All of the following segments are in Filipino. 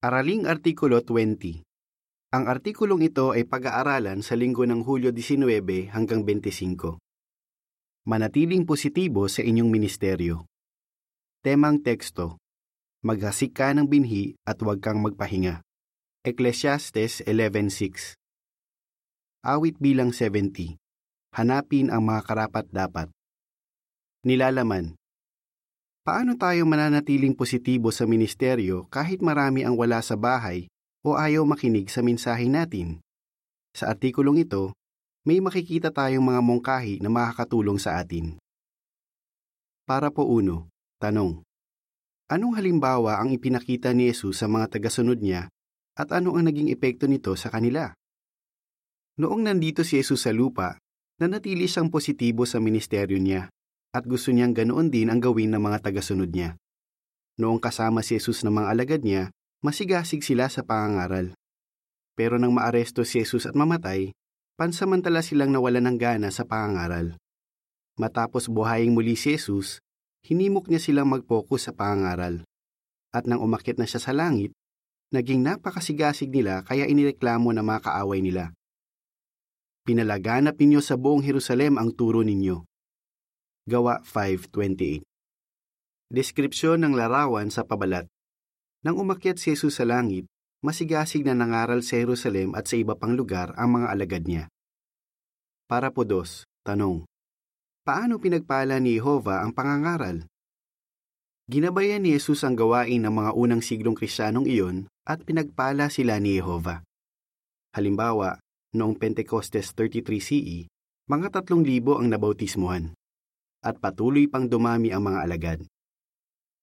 Araling Artikulo 20 Ang artikulong ito ay pag-aaralan sa linggo ng Hulyo 19 hanggang 25. Manatiling positibo sa inyong ministeryo. Temang teksto Maghasik ka ng binhi at huwag kang magpahinga. Ecclesiastes 11.6 Awit bilang 70 Hanapin ang mga karapat-dapat. Nilalaman Paano tayo mananatiling positibo sa ministeryo kahit marami ang wala sa bahay o ayaw makinig sa mensahe natin? Sa artikulong ito, may makikita tayong mga mungkahi na makakatulong sa atin. Para po uno, tanong. Anong halimbawa ang ipinakita ni Jesus sa mga tagasunod niya at ano ang naging epekto nito sa kanila? Noong nandito si Jesus sa lupa, nanatili siyang positibo sa ministeryo niya at gusto niyang ganoon din ang gawin ng mga tagasunod niya. Noong kasama si Jesus ng mga alagad niya, masigasig sila sa pangangaral. Pero nang maaresto si Jesus at mamatay, pansamantala silang nawalan ng gana sa pangangaral. Matapos buhayin muli si Jesus, hinimok niya silang mag-focus sa pangangaral. At nang umakit na siya sa langit, naging napakasigasig nila kaya inireklamo na mga kaaway nila. Pinalaganap ninyo sa buong Jerusalem ang turo ninyo Gawa 5.28 Deskripsyon ng larawan sa pabalat Nang umakyat si Jesus sa langit, masigasig na nangaral sa Jerusalem at sa iba pang lugar ang mga alagad niya. Para po dos, tanong. Paano pinagpala ni Jehova ang pangangaral? Ginabayan ni Jesus ang gawain ng mga unang siglong kristyanong iyon at pinagpala sila ni Jehova. Halimbawa, noong Pentecostes 33 CE, mga tatlong libo ang nabautismuhan at patuloy pang dumami ang mga alagad.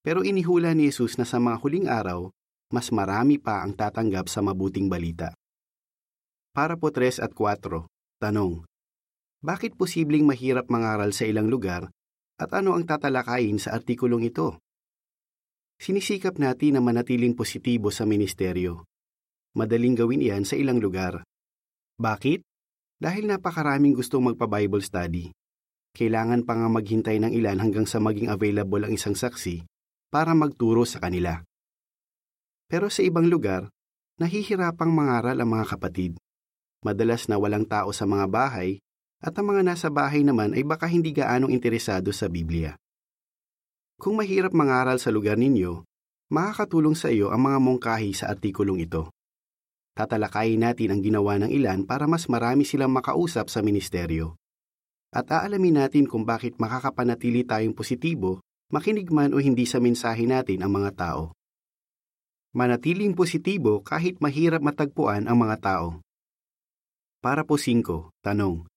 Pero inihula ni Jesus na sa mga huling araw, mas marami pa ang tatanggap sa mabuting balita. Para po 3 at 4, tanong. Bakit posibleng mahirap mangaral sa ilang lugar at ano ang tatalakayin sa artikulong ito? Sinisikap natin na manatiling positibo sa ministeryo. Madaling gawin iyan sa ilang lugar. Bakit? Dahil napakaraming gustong magpa-Bible study kailangan pa nga maghintay ng ilan hanggang sa maging available ang isang saksi para magturo sa kanila. Pero sa ibang lugar, nahihirapang mangaral ang mga kapatid. Madalas na walang tao sa mga bahay at ang mga nasa bahay naman ay baka hindi gaanong interesado sa Biblia. Kung mahirap mangaral sa lugar ninyo, makakatulong sa iyo ang mga mungkahi sa artikulong ito. Tatalakayin natin ang ginawa ng ilan para mas marami silang makausap sa ministeryo at aalamin natin kung bakit makakapanatili tayong positibo, makinig man o hindi sa mensahe natin ang mga tao. Manatiling positibo kahit mahirap matagpuan ang mga tao. Para po 5, tanong.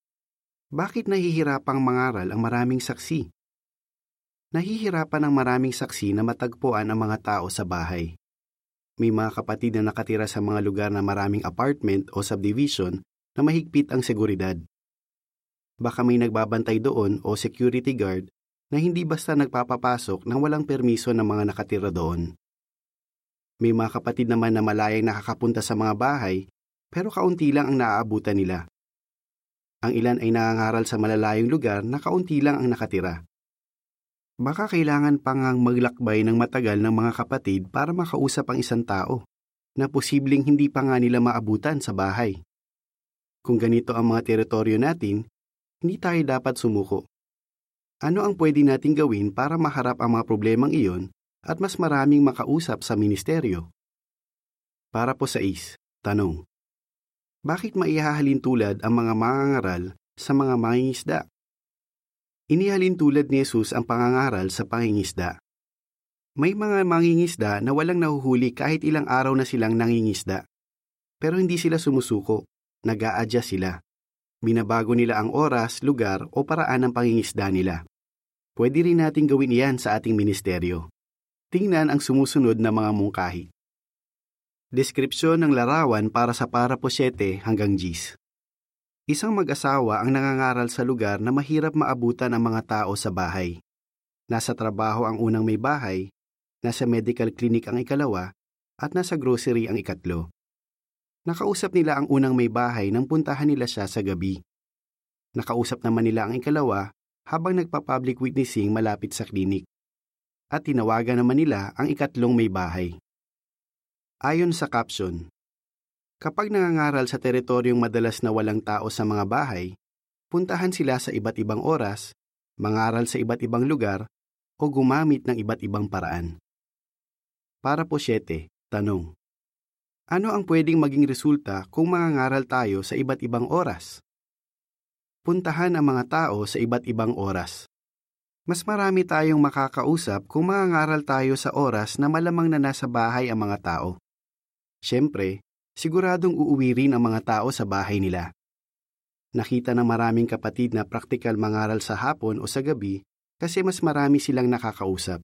Bakit nahihirapang mangaral ang maraming saksi? Nahihirapan ang maraming saksi na matagpuan ang mga tao sa bahay. May mga kapatid na nakatira sa mga lugar na maraming apartment o subdivision na mahigpit ang seguridad baka may nagbabantay doon o security guard na hindi basta nagpapapasok nang walang permiso ng mga nakatira doon. May mga kapatid naman na malayang nakakapunta sa mga bahay pero kaunti lang ang naaabutan nila. Ang ilan ay nangangaral sa malalayong lugar na kaunti lang ang nakatira. Baka kailangan pa ngang maglakbay ng matagal ng mga kapatid para makausap ang isang tao na posibleng hindi pa nga nila maabutan sa bahay. Kung ganito ang mga teritoryo natin, hindi tayo dapat sumuko. Ano ang pwede nating gawin para maharap ang mga problemang iyon at mas maraming makausap sa ministeryo? Para po sa is, tanong. Bakit maihahalin tulad ang mga mangangaral sa mga mangingisda? Inihalin tulad ni Jesus ang pangangaral sa pangingisda. May mga mangingisda na walang nahuhuli kahit ilang araw na silang nangingisda. Pero hindi sila sumusuko, nag-a-adjust sila. Binabago nila ang oras, lugar o paraan ng pangingisda nila. Pwede rin natin gawin iyan sa ating ministeryo. Tingnan ang sumusunod na mga mungkahi. Deskripsyon ng larawan para sa para po 7 hanggang 10. Isang mag-asawa ang nangangaral sa lugar na mahirap maabutan ang mga tao sa bahay. Nasa trabaho ang unang may bahay, nasa medical clinic ang ikalawa, at nasa grocery ang ikatlo. Nakausap nila ang unang may bahay nang puntahan nila siya sa gabi. Nakausap naman nila ang ikalawa habang nagpa-public witnessing malapit sa klinik. At tinawagan naman nila ang ikatlong may bahay. Ayon sa caption, Kapag nangangaral sa teritoryong madalas na walang tao sa mga bahay, puntahan sila sa iba't ibang oras, mangaral sa iba't ibang lugar, o gumamit ng iba't ibang paraan. Para po 7, tanong. Ano ang pwedeng maging resulta kung mangangaral tayo sa iba't ibang oras? Puntahan ang mga tao sa iba't ibang oras. Mas marami tayong makakausap kung mangangaral tayo sa oras na malamang na nasa bahay ang mga tao. Siyempre, siguradong uuwi rin ang mga tao sa bahay nila. Nakita ng maraming kapatid na praktikal mangaral sa hapon o sa gabi kasi mas marami silang nakakausap.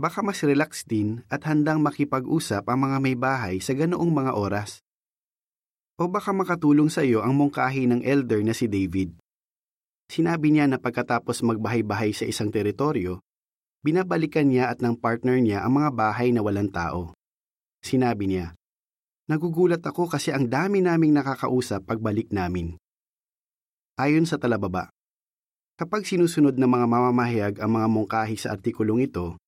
Baka mas relax din at handang makipag-usap ang mga may bahay sa ganoong mga oras. O baka makatulong sa iyo ang mungkahi ng elder na si David. Sinabi niya na pagkatapos magbahay-bahay sa isang teritoryo, binabalikan niya at ng partner niya ang mga bahay na walang tao. Sinabi niya, Nagugulat ako kasi ang dami naming nakakausap pagbalik namin. Ayon sa talababa, kapag sinusunod ng mga mamamahayag ang mga mungkahi sa artikulong ito,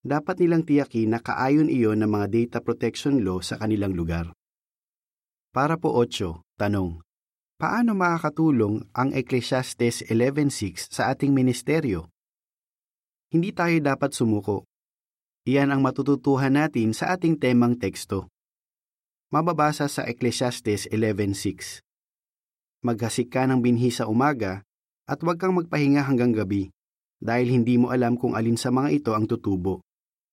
dapat nilang tiyakin na kaayon iyon ng mga data protection law sa kanilang lugar. Para po 8, tanong. Paano makakatulong ang Ecclesiastes 11.6 sa ating ministeryo? Hindi tayo dapat sumuko. Iyan ang matututuhan natin sa ating temang teksto mababasa sa Ecclesiastes 11.6. Maghasik ka ng binhi sa umaga at huwag kang magpahinga hanggang gabi dahil hindi mo alam kung alin sa mga ito ang tutubo,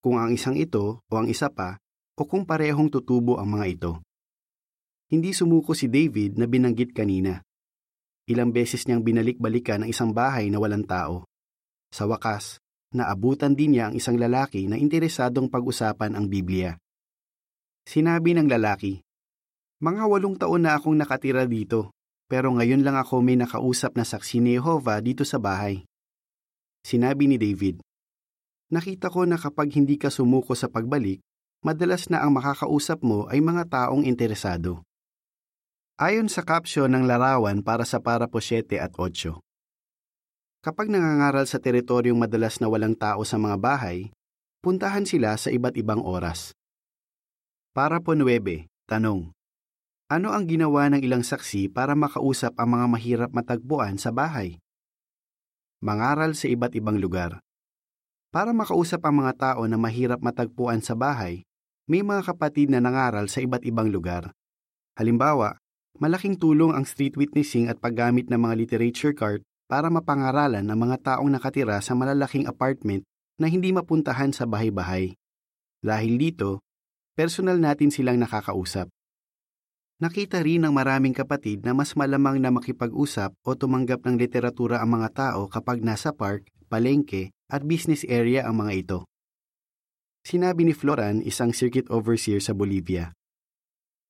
kung ang isang ito o ang isa pa o kung parehong tutubo ang mga ito. Hindi sumuko si David na binanggit kanina. Ilang beses niyang binalik-balikan ang isang bahay na walang tao. Sa wakas, naabutan din niya ang isang lalaki na interesadong pag-usapan ang Biblia. Sinabi ng lalaki, Mga walong taon na akong nakatira dito, pero ngayon lang ako may nakausap na saksi ni Jehovah dito sa bahay. Sinabi ni David, Nakita ko na kapag hindi ka sumuko sa pagbalik, madalas na ang makakausap mo ay mga taong interesado. Ayon sa caption ng larawan para sa parapo 7 at 8. Kapag nangangaral sa teritoryong madalas na walang tao sa mga bahay, puntahan sila sa iba't ibang oras. Para po 9, tanong. Ano ang ginawa ng ilang saksi para makausap ang mga mahirap matagpuan sa bahay? Mangaral sa iba't ibang lugar. Para makausap ang mga tao na mahirap matagpuan sa bahay, may mga kapatid na nangaral sa iba't ibang lugar. Halimbawa, malaking tulong ang street witnessing at paggamit ng mga literature cart para mapangaralan ang mga taong nakatira sa malalaking apartment na hindi mapuntahan sa bahay-bahay. Dahil dito, personal natin silang nakakausap. Nakita rin ng maraming kapatid na mas malamang na makipag-usap o tumanggap ng literatura ang mga tao kapag nasa park, palengke at business area ang mga ito. Sinabi ni Floran, isang circuit overseer sa Bolivia.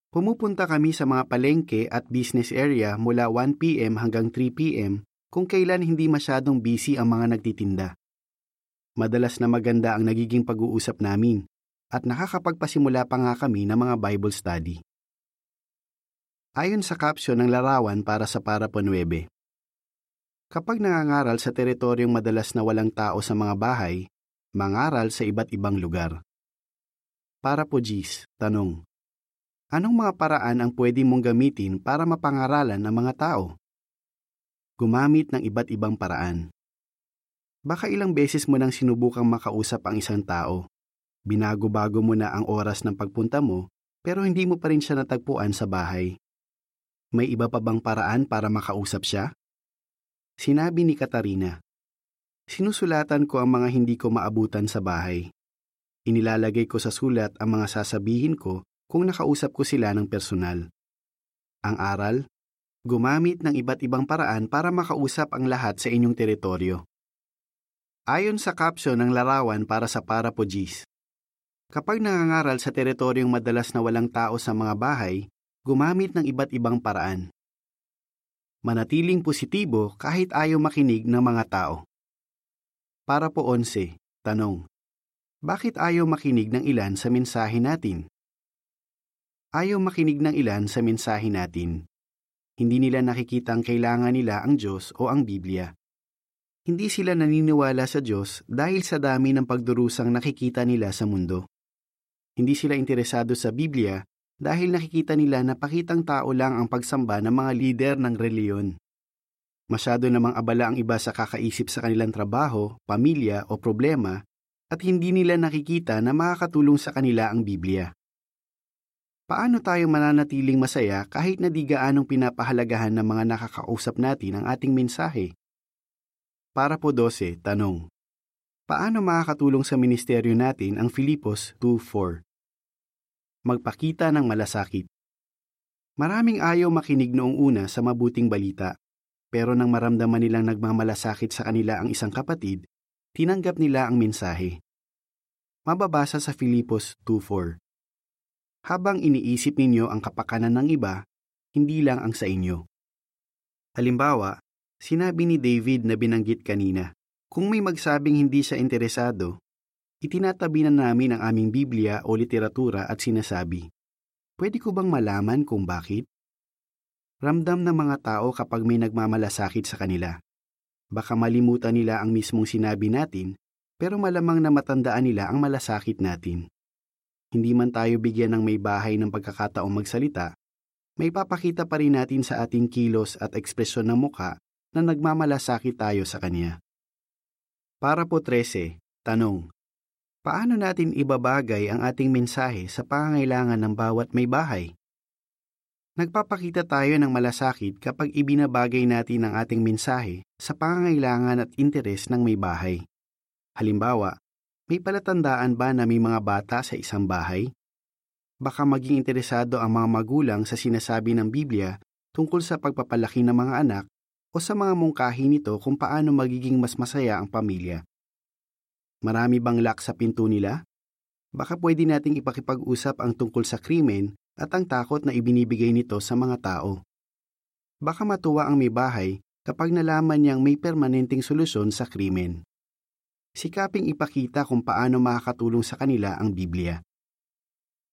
Pumupunta kami sa mga palengke at business area mula 1pm hanggang 3pm kung kailan hindi masyadong busy ang mga nagtitinda. Madalas na maganda ang nagiging pag-uusap namin at nakakapagpasimula pa nga kami ng mga Bible study. Ayon sa caption ng larawan para sa Parapo 9, Kapag nangangaral sa teritoryong madalas na walang tao sa mga bahay, mangaral sa iba't ibang lugar. Para po Gis, tanong. Anong mga paraan ang pwede mong gamitin para mapangaralan ng mga tao? Gumamit ng iba't ibang paraan. Baka ilang beses mo nang sinubukang makausap ang isang tao, Binago-bago mo na ang oras ng pagpunta mo pero hindi mo pa rin siya natagpuan sa bahay. May iba pa bang paraan para makausap siya? Sinabi ni Katarina. Sinusulatan ko ang mga hindi ko maabutan sa bahay. Inilalagay ko sa sulat ang mga sasabihin ko kung nakausap ko sila ng personal. Ang aral, gumamit ng iba't ibang paraan para makausap ang lahat sa inyong teritoryo. Ayon sa caption ng larawan para sa Parapogis, Kapag nangangaral sa teritoryong madalas na walang tao sa mga bahay, gumamit ng iba't ibang paraan. Manatiling positibo kahit ayaw makinig ng mga tao. Para po 11, tanong. Bakit ayaw makinig ng ilan sa mensahe natin? Ayaw makinig ng ilan sa mensahe natin. Hindi nila nakikita ang kailangan nila ang Diyos o ang Biblia. Hindi sila naniniwala sa Diyos dahil sa dami ng pagdurusang nakikita nila sa mundo. Hindi sila interesado sa Biblia dahil nakikita nila na pakitang tao lang ang pagsamba ng mga lider ng reliyon. Masyado namang abala ang iba sa kakaisip sa kanilang trabaho, pamilya o problema at hindi nila nakikita na makakatulong sa kanila ang Biblia. Paano tayo mananatiling masaya kahit na di gaanong pinapahalagahan ng mga nakakausap natin ang ating mensahe? Para po 12, tanong. Paano makakatulong sa ministeryo natin ang Filipos 2.4? Magpakita ng malasakit. Maraming ayaw makinig noong una sa mabuting balita, pero nang maramdaman nilang nagmamalasakit sa kanila ang isang kapatid, tinanggap nila ang mensahe. Mababasa sa Filipos 2.4 habang iniisip ninyo ang kapakanan ng iba, hindi lang ang sa inyo. Halimbawa, sinabi ni David na binanggit kanina, kung may magsabing hindi siya interesado, itinatabi na namin ang aming Biblia o literatura at sinasabi, Pwede ko bang malaman kung bakit? Ramdam ng mga tao kapag may nagmamalasakit sa kanila. Baka malimutan nila ang mismong sinabi natin, pero malamang na matandaan nila ang malasakit natin hindi man tayo bigyan ng may bahay ng pagkakataong magsalita, may papakita pa rin natin sa ating kilos at ekspresyon ng muka na nagmamalasakit tayo sa Kanya. Para po 13, tanong. Paano natin ibabagay ang ating mensahe sa pangangailangan ng bawat may bahay? Nagpapakita tayo ng malasakit kapag ibinabagay natin ang ating mensahe sa pangangailangan at interes ng may bahay. Halimbawa, may palatandaan ba na may mga bata sa isang bahay? Baka maging interesado ang mga magulang sa sinasabi ng Biblia tungkol sa pagpapalaki ng mga anak o sa mga mungkahi nito kung paano magiging mas masaya ang pamilya. Marami bang lock sa pinto nila? Baka pwede nating ipakipag-usap ang tungkol sa krimen at ang takot na ibinibigay nito sa mga tao. Baka matuwa ang may bahay kapag nalaman niyang may permanenteng solusyon sa krimen sikaping ipakita kung paano makakatulong sa kanila ang Biblia.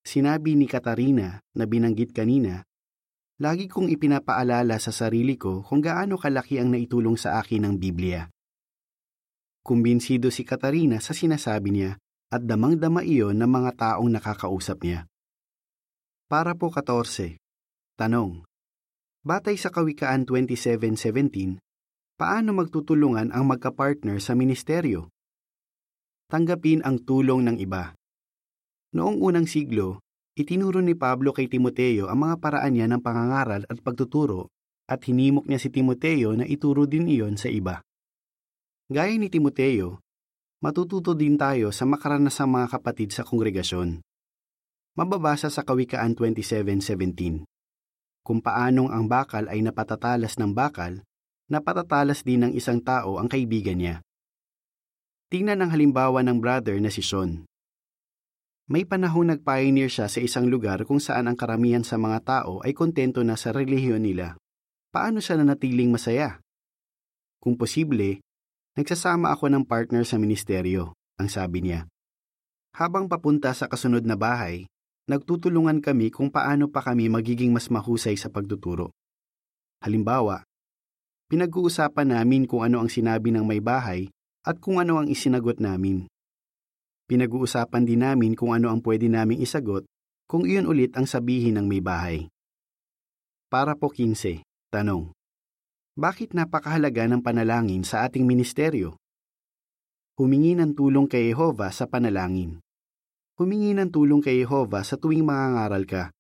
Sinabi ni Katarina na binanggit kanina, lagi kong ipinapaalala sa sarili ko kung gaano kalaki ang naitulong sa akin ng Biblia. Kumbinsido si Katarina sa sinasabi niya at damang-dama iyon ng mga taong nakakausap niya. Para po 14. Tanong. Batay sa Kawikaan 27.17, paano magtutulungan ang magka-partner sa ministeryo? tanggapin ang tulong ng iba. Noong unang siglo, itinuro ni Pablo kay Timoteo ang mga paraan niya ng pangangaral at pagtuturo at hinimok niya si Timoteo na ituro din iyon sa iba. Gaya ni Timoteo, matututo din tayo sa makaranasang mga kapatid sa kongregasyon. Mababasa sa Kawikaan 27.17 Kung paanong ang bakal ay napatatalas ng bakal, napatatalas din ng isang tao ang kaibigan niya. Tingnan ang halimbawa ng brother na si Sean. May panahong nag-pioneer siya sa isang lugar kung saan ang karamihan sa mga tao ay kontento na sa relihiyon nila. Paano siya nanatiling masaya? Kung posible, nagsasama ako ng partner sa ministeryo, ang sabi niya. Habang papunta sa kasunod na bahay, nagtutulungan kami kung paano pa kami magiging mas mahusay sa pagtuturo. Halimbawa, pinag-uusapan namin kung ano ang sinabi ng may bahay at kung ano ang isinagot namin. Pinag-uusapan din namin kung ano ang pwede naming isagot kung iyon ulit ang sabihin ng may bahay. Para po 15, tanong. Bakit napakahalaga ng panalangin sa ating ministeryo? Humingi ng tulong kay Jehova sa panalangin. Humingi ng tulong kay Jehova sa tuwing mangangaral ka.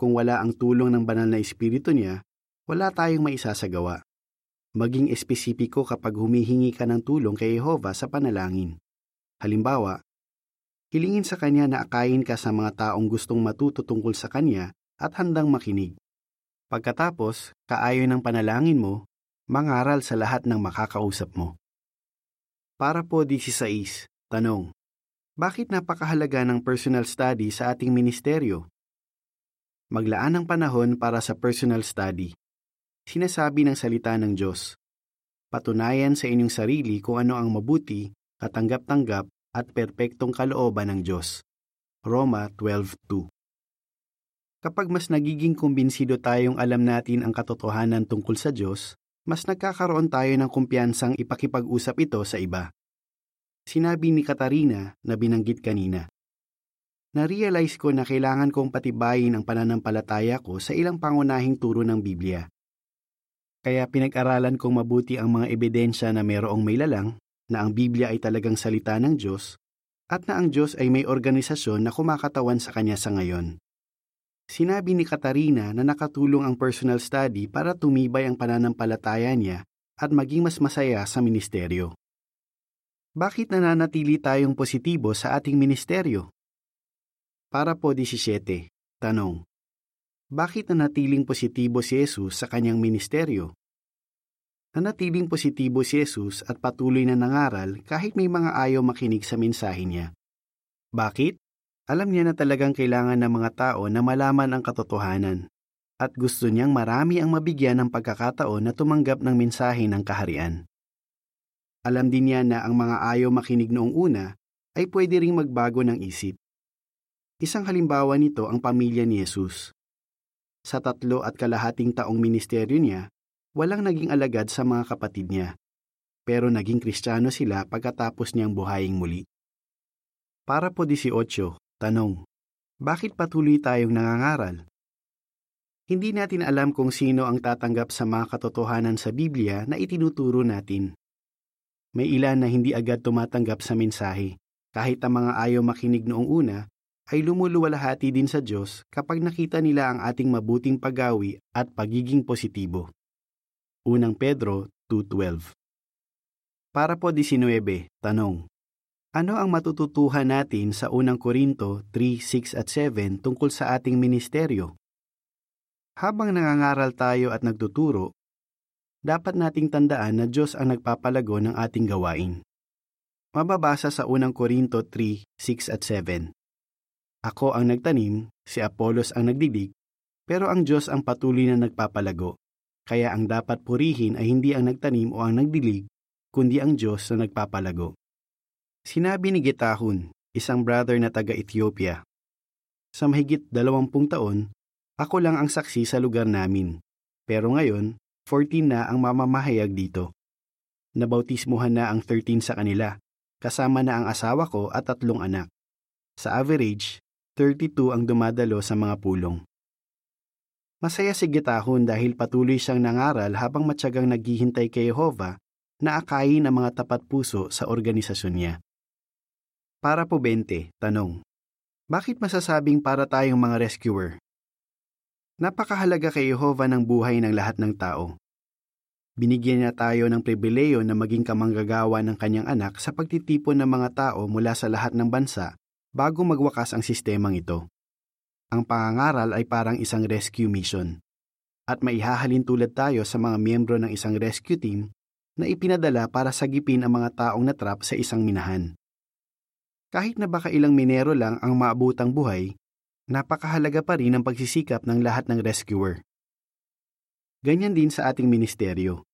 Kung wala ang tulong ng banal na espiritu niya, wala tayong maisasagawa. Maging espesipiko kapag humihingi ka ng tulong kay Jehova sa panalangin. Halimbawa, hilingin sa Kanya na akayin ka sa mga taong gustong matuto tungkol sa Kanya at handang makinig. Pagkatapos, kaayon ng panalangin mo, mangaral sa lahat ng makakausap mo. Para po 16, tanong. Bakit napakahalaga ng personal study sa ating ministeryo? Maglaan ng panahon para sa personal study sinasabi ng salita ng Diyos. Patunayan sa inyong sarili kung ano ang mabuti, katanggap-tanggap at perpektong kalooban ng Diyos. Roma 12.2 Kapag mas nagiging kumbinsido tayong alam natin ang katotohanan tungkol sa Diyos, mas nagkakaroon tayo ng kumpiyansang ipakipag-usap ito sa iba. Sinabi ni Katarina na binanggit kanina. na-realize ko na kailangan kong patibayin ang pananampalataya ko sa ilang pangunahing turo ng Biblia. Kaya pinag-aralan kong mabuti ang mga ebidensya na mayroong may lalang, na ang Biblia ay talagang salita ng Diyos, at na ang Diyos ay may organisasyon na kumakatawan sa Kanya sa ngayon. Sinabi ni Katarina na nakatulong ang personal study para tumibay ang pananampalataya niya at maging mas masaya sa ministeryo. Bakit nananatili tayong positibo sa ating ministeryo? Para po 17. Tanong. Bakit nanatiling positibo si Jesus sa kanyang ministeryo? Nanatiling positibo si Jesus at patuloy na nangaral kahit may mga ayaw makinig sa mensahe niya. Bakit? Alam niya na talagang kailangan ng mga tao na malaman ang katotohanan at gusto niyang marami ang mabigyan ng pagkakataon na tumanggap ng mensahe ng kaharian. Alam din niya na ang mga ayaw makinig noong una ay pwede ring magbago ng isip. Isang halimbawa nito ang pamilya ni Jesus. Sa tatlo at kalahating taong ministeryo niya, walang naging alagad sa mga kapatid niya. Pero naging kristyano sila pagkatapos niyang buhaying muli. Para po 18, tanong. Bakit patuloy tayong nangangaral? Hindi natin alam kung sino ang tatanggap sa mga katotohanan sa Biblia na itinuturo natin. May ilan na hindi agad tumatanggap sa mensahe, kahit ang mga ayaw makinig noong una ay lumuluwalhati din sa Diyos kapag nakita nila ang ating mabuting paggawi at pagiging positibo. Unang Pedro 2.12 Para po 19, tanong. Ano ang matututuhan natin sa unang Korinto 3, 6 at 7 tungkol sa ating ministeryo? Habang nangangaral tayo at nagtuturo, dapat nating tandaan na Diyos ang nagpapalago ng ating gawain. Mababasa sa unang Korinto 3, 6 at 7. Ako ang nagtanim, si Apolos ang nagdidig, pero ang Diyos ang patuloy na nagpapalago. Kaya ang dapat purihin ay hindi ang nagtanim o ang nagdilig, kundi ang Diyos na nagpapalago. Sinabi ni Getahun, isang brother na taga-Ethiopia, Sa mahigit dalawampung taon, ako lang ang saksi sa lugar namin. Pero ngayon, 14 na ang mamamahayag dito. Nabautismuhan na ang 13 sa kanila, kasama na ang asawa ko at tatlong anak. Sa average, 32 ang dumadalo sa mga pulong. Masaya si Getahon dahil patuloy siyang nangaral habang matyagang naghihintay kay Jehovah na akayin ang mga tapat puso sa organisasyon niya. Para po 20, tanong. Bakit masasabing para tayong mga rescuer? Napakahalaga kay Jehovah ng buhay ng lahat ng tao. Binigyan niya tayo ng pribileyo na maging kamanggagawa ng kanyang anak sa pagtitipon ng mga tao mula sa lahat ng bansa bago magwakas ang sistemang ito. Ang pangangaral ay parang isang rescue mission. At maihahalin tulad tayo sa mga miyembro ng isang rescue team na ipinadala para sagipin ang mga taong natrap sa isang minahan. Kahit na baka ilang minero lang ang maabutang buhay, napakahalaga pa rin ang pagsisikap ng lahat ng rescuer. Ganyan din sa ating ministeryo.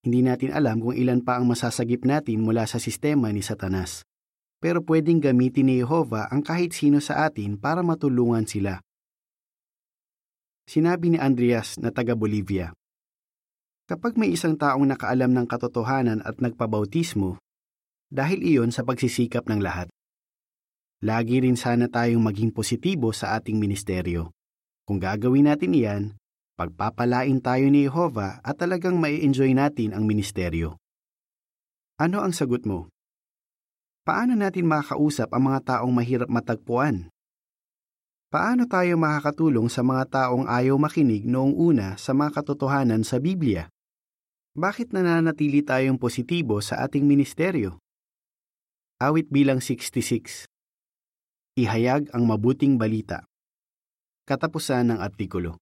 Hindi natin alam kung ilan pa ang masasagip natin mula sa sistema ni Satanas pero pwedeng gamitin ni Jehovah ang kahit sino sa atin para matulungan sila. Sinabi ni Andreas na taga Bolivia, Kapag may isang taong nakaalam ng katotohanan at nagpabautismo, dahil iyon sa pagsisikap ng lahat. Lagi rin sana tayong maging positibo sa ating ministeryo. Kung gagawin natin iyan, pagpapalain tayo ni Jehovah at talagang mai-enjoy natin ang ministeryo. Ano ang sagot mo? Paano natin makakausap ang mga taong mahirap matagpuan? Paano tayo makakatulong sa mga taong ayaw makinig noong una sa mga katotohanan sa Biblia? Bakit nananatili tayong positibo sa ating ministeryo? Awit bilang 66 Ihayag ang mabuting balita. Katapusan ng artikulo